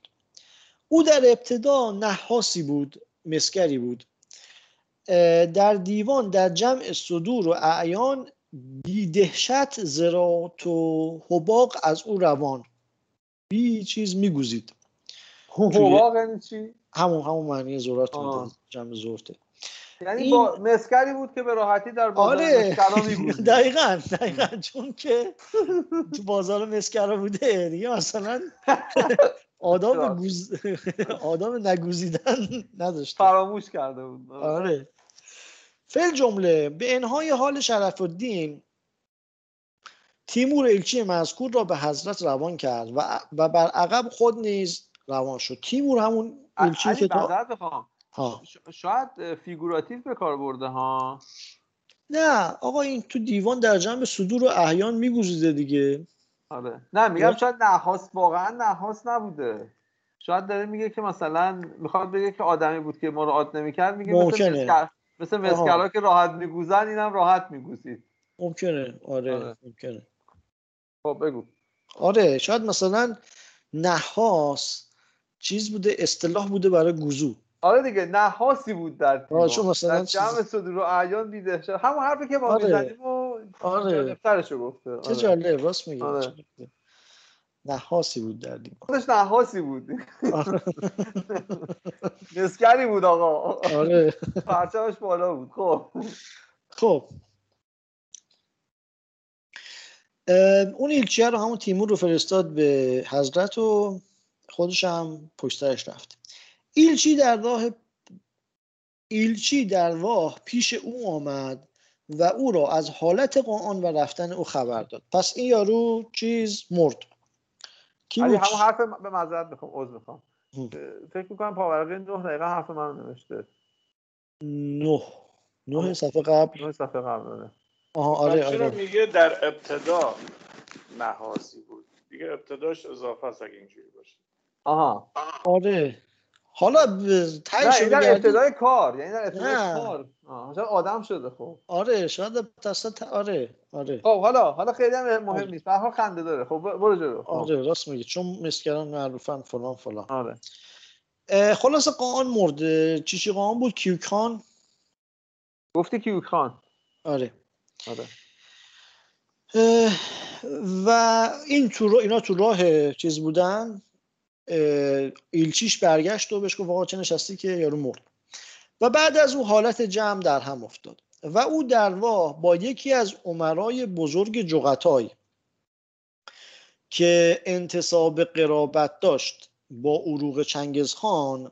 او در ابتدا نحاسی بود مسکری بود. در دیوان در جمع صدور و اعیان بی دهشت زرات و حباق از او روان. بی چیز میگوزید. حباق یعنی چی؟ همون همون معنی. میده جمع زرته یعنی این- با مسکری بود که به راحتی در بازار آره. مسکرا می‌بود. دقیقا دقیقا. چون که تو بازار مسکرا بوده دیگه مثلا آداب گوز... آداب نگوزیدن نداشته. فراموش کرده بود. آره. فل جمله به انهای حال شرف الدین تیمور الچی مذکور را به حضرت روان کرد و, و بر عقب خود نیز روان شد. تیمور همون الچی که تا... ها. شاید فیگوراتیو به کار برده ها؟ نه آقا این تو دیوان در جنب صدور و احیان میگوزیده دیگه. آره. نه میگم یا- شاید نحاس واقعا نحاس نبوده. شاید داره میگه که مثلا می‌خواد بگه که آدمی بود که مراعات نمی‌کرد میگه مثل ممکنه. مسکر مثل مسکلا که راحت میگوزن اینم راحت میگوزید. ممکنه. آره, آره. ممکنه. خب بگو. آره شاید مثلا نحاس چیز بوده اصطلاح بوده برای گوزو. آره دیگه نحاسی بود در تیم آره، چون مثلا در جمع صدور و اعیان دیده شد. همون حرفی که ما آره. می‌زنیم و آره. گفته. چه آره. جالب راست میگی. آره. نحاسی بود در دیوار خودش نحاسی بود. مسکری بود آقا. آره. پرچمش بالا بود. خب. خب. اون ایلچیه رو همون تیمور رو فرستاد به حضرت و خودش هم پشترش رفت. ایلچی در راه ایلچی در راه پیش او آمد و او را از حالت قرآن و رفتن او خبر داد. پس این یارو چیز مرد. کی علی بود؟ همون حرف به معذرت می‌خوام عذر می‌خوام. هم. فکر می‌کنم پاورقی نه دقیقه حرف من نوشته. نه نه صفحه قبل. نه صفحه قبل آره. آها آره چرا آره. میگه در ابتدا نحاسی بود؟ دیگه ابتداش اضافه است اگه اینجوری باشه. آها. آره. حالا ب- تهش نه رو این در ابتدای کار یعنی در ابتدای. کار. آه، شاید آدم شده خب. آره شاید تصد آره. آره. خب حالا حالا خیلی هم مهم آره. نیست. به حال خنده داره. خب برو جلو. خب. آره راست میگی. چون مسکران معروفن فلان فلان. آره. خلاصه قان مرد چیچی قان بود؟ کیوکان. گفتی کیوک خان آره. آره و این تو را- اینا تو راه چیز بودن. ایلچیش برگشت و بهش گفت آقا چه نشستی که یارو مرد. و بعد از او حالت جمع در هم افتاد. و او در راه با یکی از عمرای بزرگ جغتای که انتصاب قرابت داشت با عروق چنگزخان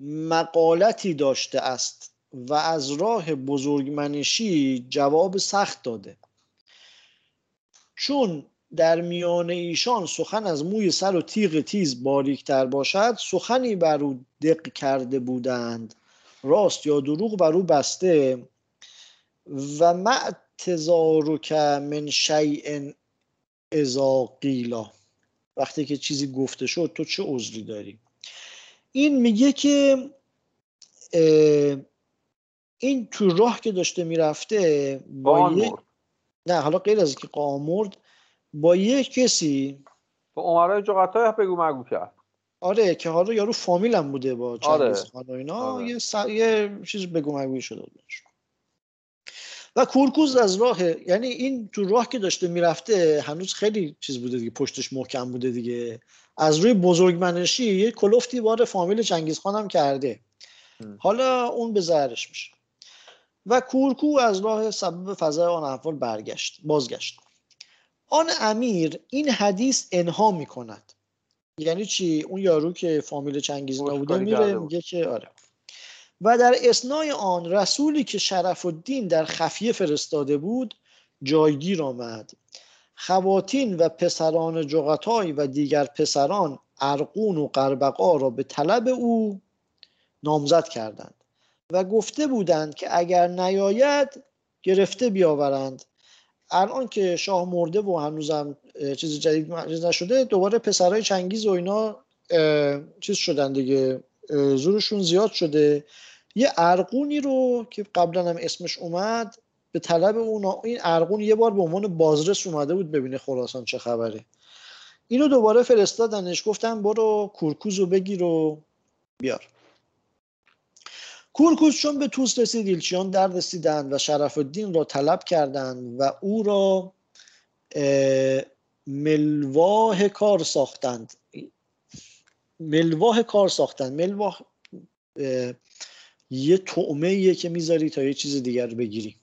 مقالتی داشته است و از راه بزرگمنشی جواب سخت داده. چون در میان ایشان سخن از موی سر و تیغ تیز باریکتر باشد سخنی بر او دق کرده بودند. راست یا دروغ بر او بسته و مع تزارک من شیء اذا قیلا وقتی که چیزی گفته شد تو چه عذری داری؟ این میگه که این تو راه که داشته می‌رفته با یک نه حالا غیر از که قامرد با یک کسی با عمرای جغتای بگو مگو کرد. آره که حالا یارو فامیلم بوده با آره. چنگیز خان و اینا آره. یه, س... یه چیز بگو مگوی شده بودش و کورکوز از راه یعنی این تو راه که داشته می‌رفته هنوز خیلی چیز بوده دیگه پشتش محکم بوده دیگه. از روی بزرگمنشی یه کلفتی بار فامیل چنگیز خان هم. کرده. حالا اون به زهرش میشه. و کورکو از راه سبب فضای آن احوال برگشت بازگشت. آن امیر این حدیث انها می‌کند. یعنی چی؟ اون یارو که فامیل چنگیز نبوده میره. میگه که آره. و در اسنای آن رسولی که شرف الدین در خفیه فرستاده بود جایگیر آمد. خواتین و پسران جغتای و دیگر پسران ارقون و قربقا را به طلب او نامزد کردند و گفته بودند که اگر نیاید گرفته بیاورند. الان که شاه مرده و هنوزم چیز جدید چیز نشده دوباره پسرای چنگیز و اینا چیز شدن دیگه زورشون زیاد شده. یه ارقونی رو که قبلا هم اسمش اومد به طلب اون این ارقون یه بار به عنوان بازرس اومده بود ببینه خراسان چه خبره. اینو دوباره فرستادنش گفتن برو کورکوز رو بگیر و بیار. کورکوز چون به توس رسید ایلچیان در رسیدند و شرف الدین را طلب کردند و او را اه، ملواه کار ساختند. ملواه کار ساختند. ملواه یه طعمه که می‌ذاری تا یه چیز دیگر بگیری.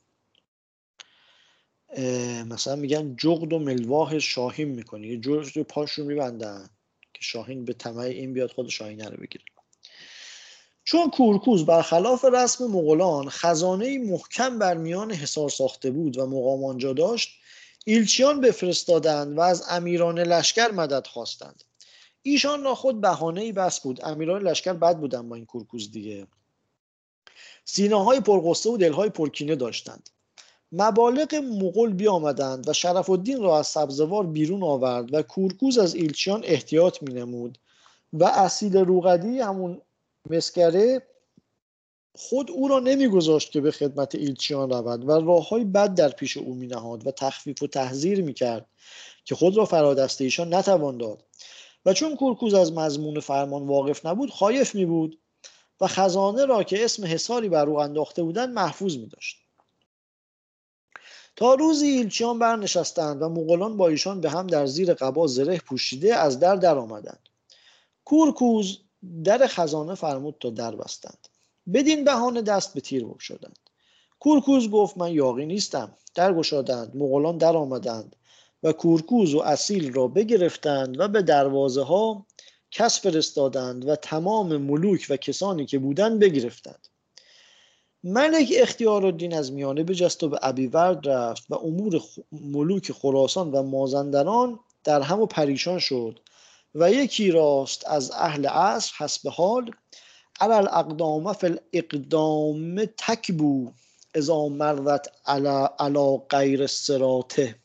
مثلا میگن جغد و ملواه شاهین می‌کنی. یه جغد رو پاشون میبندن که شاهین به طمع این بیاد خود شاهینه رو بگیره. چون کورکوز برخلاف رسم مغولان خزانه محکم بر میان حصار ساخته بود و مقام آنجا داشت ایلچیان بفرستادند و از امیران لشکر مدد خواستند. ایشان را خود بهانه ای بس بود. امیران لشکر بد بودن با این کورکوز دیگه. سینه‌های پرغصه و دلهای پرکینه داشتند. مبالغ مغول بیامدند و شرف الدین را از سبزوار بیرون آورد و کورکوز از ایلچیان احتیاط می نمود و اصیل روغدی همون مسکره خود او را نمیگذاشت که به خدمت ایلچیان رود و راههای بد در پیش او مینهاد و تخفیف و تحذیر می‌کرد که خود را فرادست ایشان نتوان داد. و چون کورکوز از مضمون فرمان واقف نبود خایف می بود و خزانه را که اسم حساری بر او انداخته بودند محفوظ می داشت. تا روزی ایلچیان برنشستند و مغولان با ایشان به هم در زیر قبا زره پوشیده از در در آمدند. کورکوز در خزانه فرمود تا در بستند. بدین بهانه دست به تیر بگشادند. کورکوز گفت من یاقی نیستم. در گشادند مغولان در آمدند و کورکوز و اصیل را بگرفتند و به دروازه ها کس فرستادند و تمام ملوک و کسانی که بودند بگرفتند. ملک اختیار الدین از میانه بجست و به ابیورد رفت و امور ملوک خراسان و مازندران در هم و پریشان شد و یکی راست از اهل عصر حسب حال علل اقدام فی الاقدام تکبو اذا مرت علا غیر سراته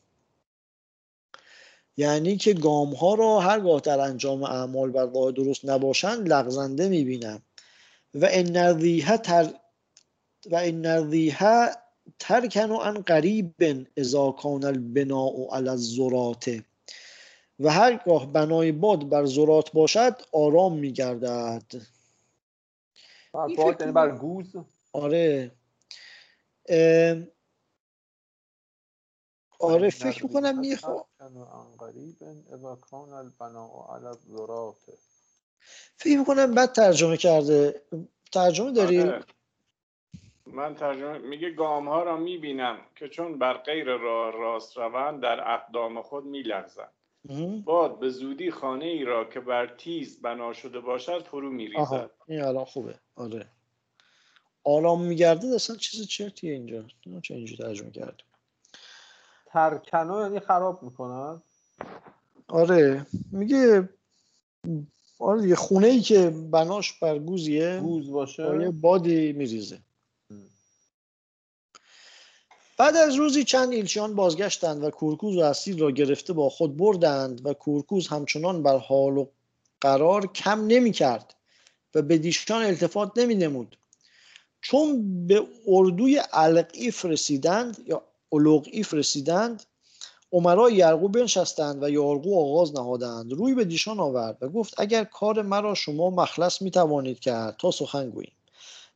یعنی که گام ها را هرگاه در انجام اعمال بر راه درست نباشند لغزنده می‌بینم. و این نردیه تر و این نردیه ترکن عن قریب اذا کان البناء علی الزرات و هرگاه بنای باد بر زرات باشد آرام میگردد. باد یعنی بر گوز؟ آره. آره فکر می‌کنم میخوا فکر می‌کنم بد ترجمه کرده. ترجمه داری؟ آره. من ترجمه میگه گام ها را می‌بینم که چون بر غیر راه راست روند در اقدام خود میلغزند باد به زودی خانه ای را که بر تیز بنا شده باشد فرو میریزد. این الان خوبه. آره. آرام میگرده اصلا چیز چرتیه اینجا. چه اینجا ترجمه کرده؟ ترکنو یعنی خراب می‌کنن؟ آره. میگه آره یه خونه ای که بناش بر گوزیه گوز باشه؟ یه بادی میریزه. بعد از روزی چند ایلچیان بازگشتند و کورکوز و اسیر را گرفته با خود بردند و کورکوز همچنان بر حال و قرار کم نمی کرد و به دیشان التفات نمی نمود چون به اردوی علقیف رسیدند یا الوقیف رسیدند عمرای یرقو بنشستند و یارقو آغاز نهادند. روی به دیشان آورد و گفت اگر کار مرا شما مخلص می توانید کرد تا سخن گوییم.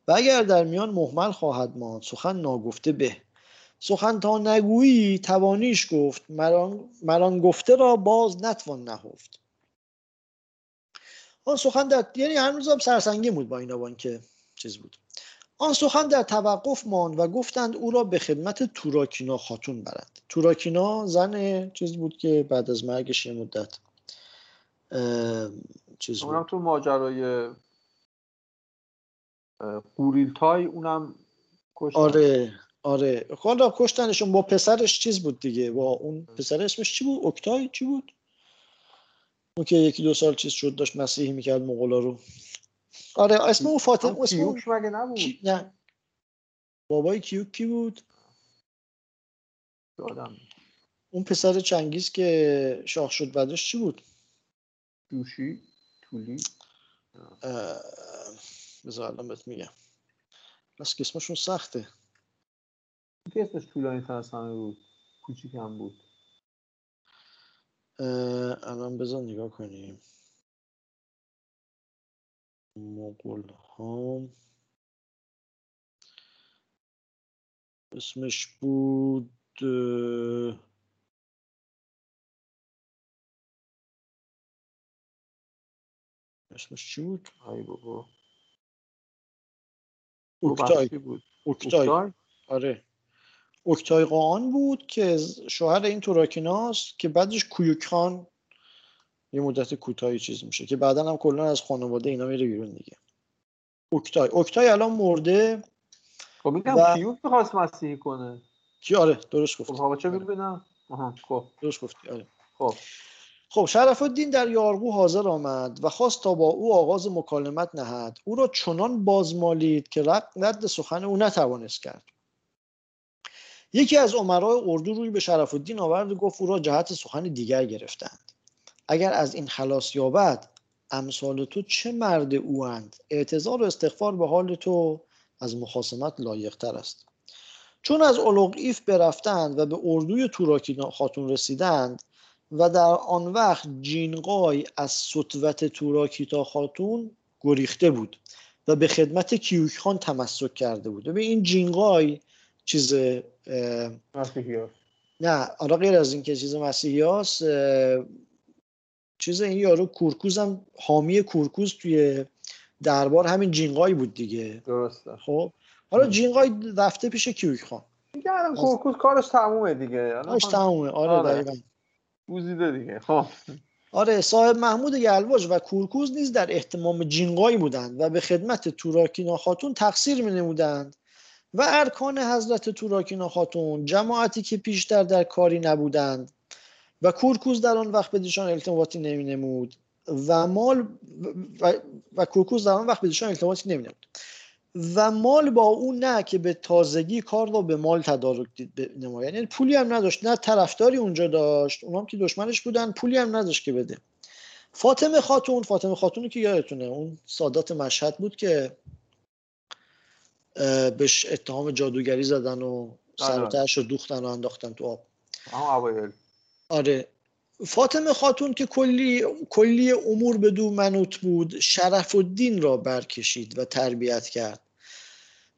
و اگر در میان محمل خواهد ماند سخن ناگفته به. سخن تا نگویی توانیش گفت مران, مران گفته را باز نتوان نهفت. آن سخن در یعنی هنوز هم سرسنگی بود با این که چیز بود. آن سخن در توقف ماند و گفتند او را به خدمت توراکینا خاتون برند. توراکینا زن چیز بود که بعد از مرگش یه مدت چیز بود. تو ماجرای قوریلتای اونم کشتن. آره آره. حالا کشتنشون با پسرش چیز بود دیگه. با اون پسر اسمش چی بود؟ اکتای چی بود؟ اون که یکی دو سال چیز شد داشت مسیحی می‌کرد مغولا رو. آره اسم اون فاطمه اسم اون مگه نبود؟ نه. بابای کیوک کی بود؟ یادم اون پسر چنگیز که شاه شد بعدش چی بود؟ جوشی تولی بذار الان بهت میگم. بس که اسمشون سخته. که اسمش طولانی تر از همه بود؟ کوچیک هم بود الان بذار نگاه کنیم. مغول ها اسمش بود اسمش چی بود؟ ای بابا. اوکتای بود؟ اوکتای؟ آره. اوکتای قان بود که شوهر این توراکیناست که بعدش کویوکان یه مدت کوتاهی چیز میشه که بعدا هم کلا از خانواده اینا میره بیرون دیگه. اوکتای اوکتای الان مرده خب میگم و... کیوک می‌خواست مسیحی کنه؟ کی؟ آره درست گفت خب چه ببینم آها خب. درست گفتی آره. خب. خب شرف الدین در یارگو حاضر آمد و خواست تا با او آغاز مکالمت نهد. او را چنان بازمالید که رد سخن او نتوانست کرد. یکی از عمرای اردو روی به شرف الدین آورد و گفت او را جهت سخن دیگر گرفتند. اگر از این خلاص یابد امثال تو چه مرد اوند؟ اعتظار و استغفار به حال تو از مخاسمت لایقتر است. چون از ایف برفتند و به اردوی توراکی خاتون رسیدند و در آن وقت جینقای از سطوت توراکیتا خاتون گریخته بود و به خدمت کیوک خان تمسک کرده بود. به این جینقای چیز نه آره غیر از این که چیز مسیحی هاست چیز این یارو کورکوز هم حامی کورکوز توی دربار همین جینقای بود دیگه. درسته. خب. حالا جینقای رفته پیش کیوک خان. دیگه الان کورکوز کارش تمومه دیگه. کارش تمومه. آره, آره. بوزیده دیگه. خب. آره صاحب محمود گلواج و کورکوز نیز در احتمام جینقایی بودند و به خدمت توراکینا خاتون تقصیر می نمودند و ارکان حضرت توراکینا خاتون جماعتی که پیشتر در کاری نبودند و کورکوز در آن وقت بدیشان التماسی نمی نمود و مال و, و کورکوز در آن وقت بدیشان التماسی نمی نمود و مال با اون نه که به تازگی کار رو به مال تدارک نماید. یعنی پولی هم نداشت نه طرفداری اونجا داشت اونام که دشمنش بودن پولی هم نداشت که بده. فاطمه خاتون فاطمه خاتونی که یادتونه اون سادات مشهد بود که بهش اتهام جادوگری زدن و آره. رو دوختن و انداختن تو آب. آره. فاطمه خاتون که کلی, کلی امور به دو منوط بود شرف الدین را برکشید و تربیت کرد.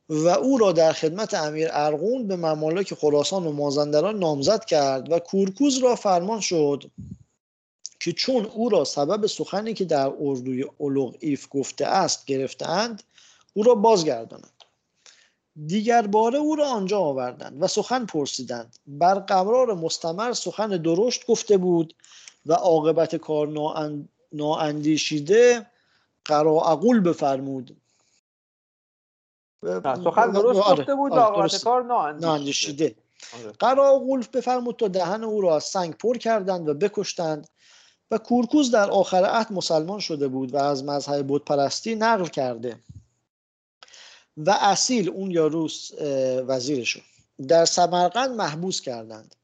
و او را در خدمت امیر ارغون به ممالک خراسان و مازندران نامزد کرد و کورکوز را فرمان شد که چون او را سبب سخنی که در اردوی اولوغ ایف گفته است گرفتند او را بازگردانند دیگر باره او را آنجا آوردند و سخن پرسیدند. بر قرار مستمر سخن درشت گفته بود و عاقبت کار نااندیشیده قراعقول بفرمود. سخن درست آره، گفته بود عاقبت کار نااندیشیده. آره. قراعقول بفرمود تا دهن او را از سنگ پر کردند و بکشتند و کورکوز در آخر عهد مسلمان شده بود و از مذهب بود پرستی نقل کرده. و اصیل اون یاروس وزیرشون در سمرقند محبوس کردند.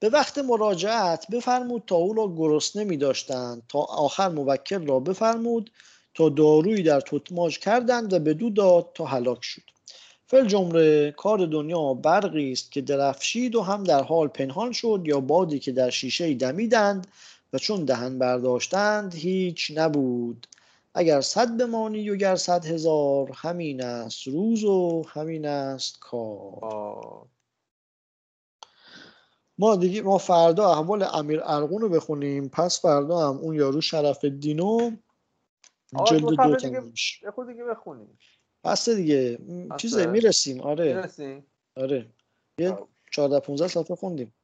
به وقت مراجعت بفرمود تا او را گرسنه می داشتند تا آخر موکل را بفرمود تا دارویی در توتماج کردند و به دو داد تا هلاک شد. فل جمله کار دنیا برقی است که درفشید و هم در حال پنهان شد یا بادی که در شیشه دمیدند و چون دهن برداشتند هیچ نبود. اگر صد بمانی و گر صد هزار همین است روز و همین است کار. ما دیگه ما فردا احوال امیر ارغون رو بخونیم پس فردا هم اون یارو شرف الدینو جلد دو دیگه دیگه بخونیم. پس دیگه. چیزه می‌رسیم. آره. می‌رسیم. آره. یه 14 15 صفحه خوندیم.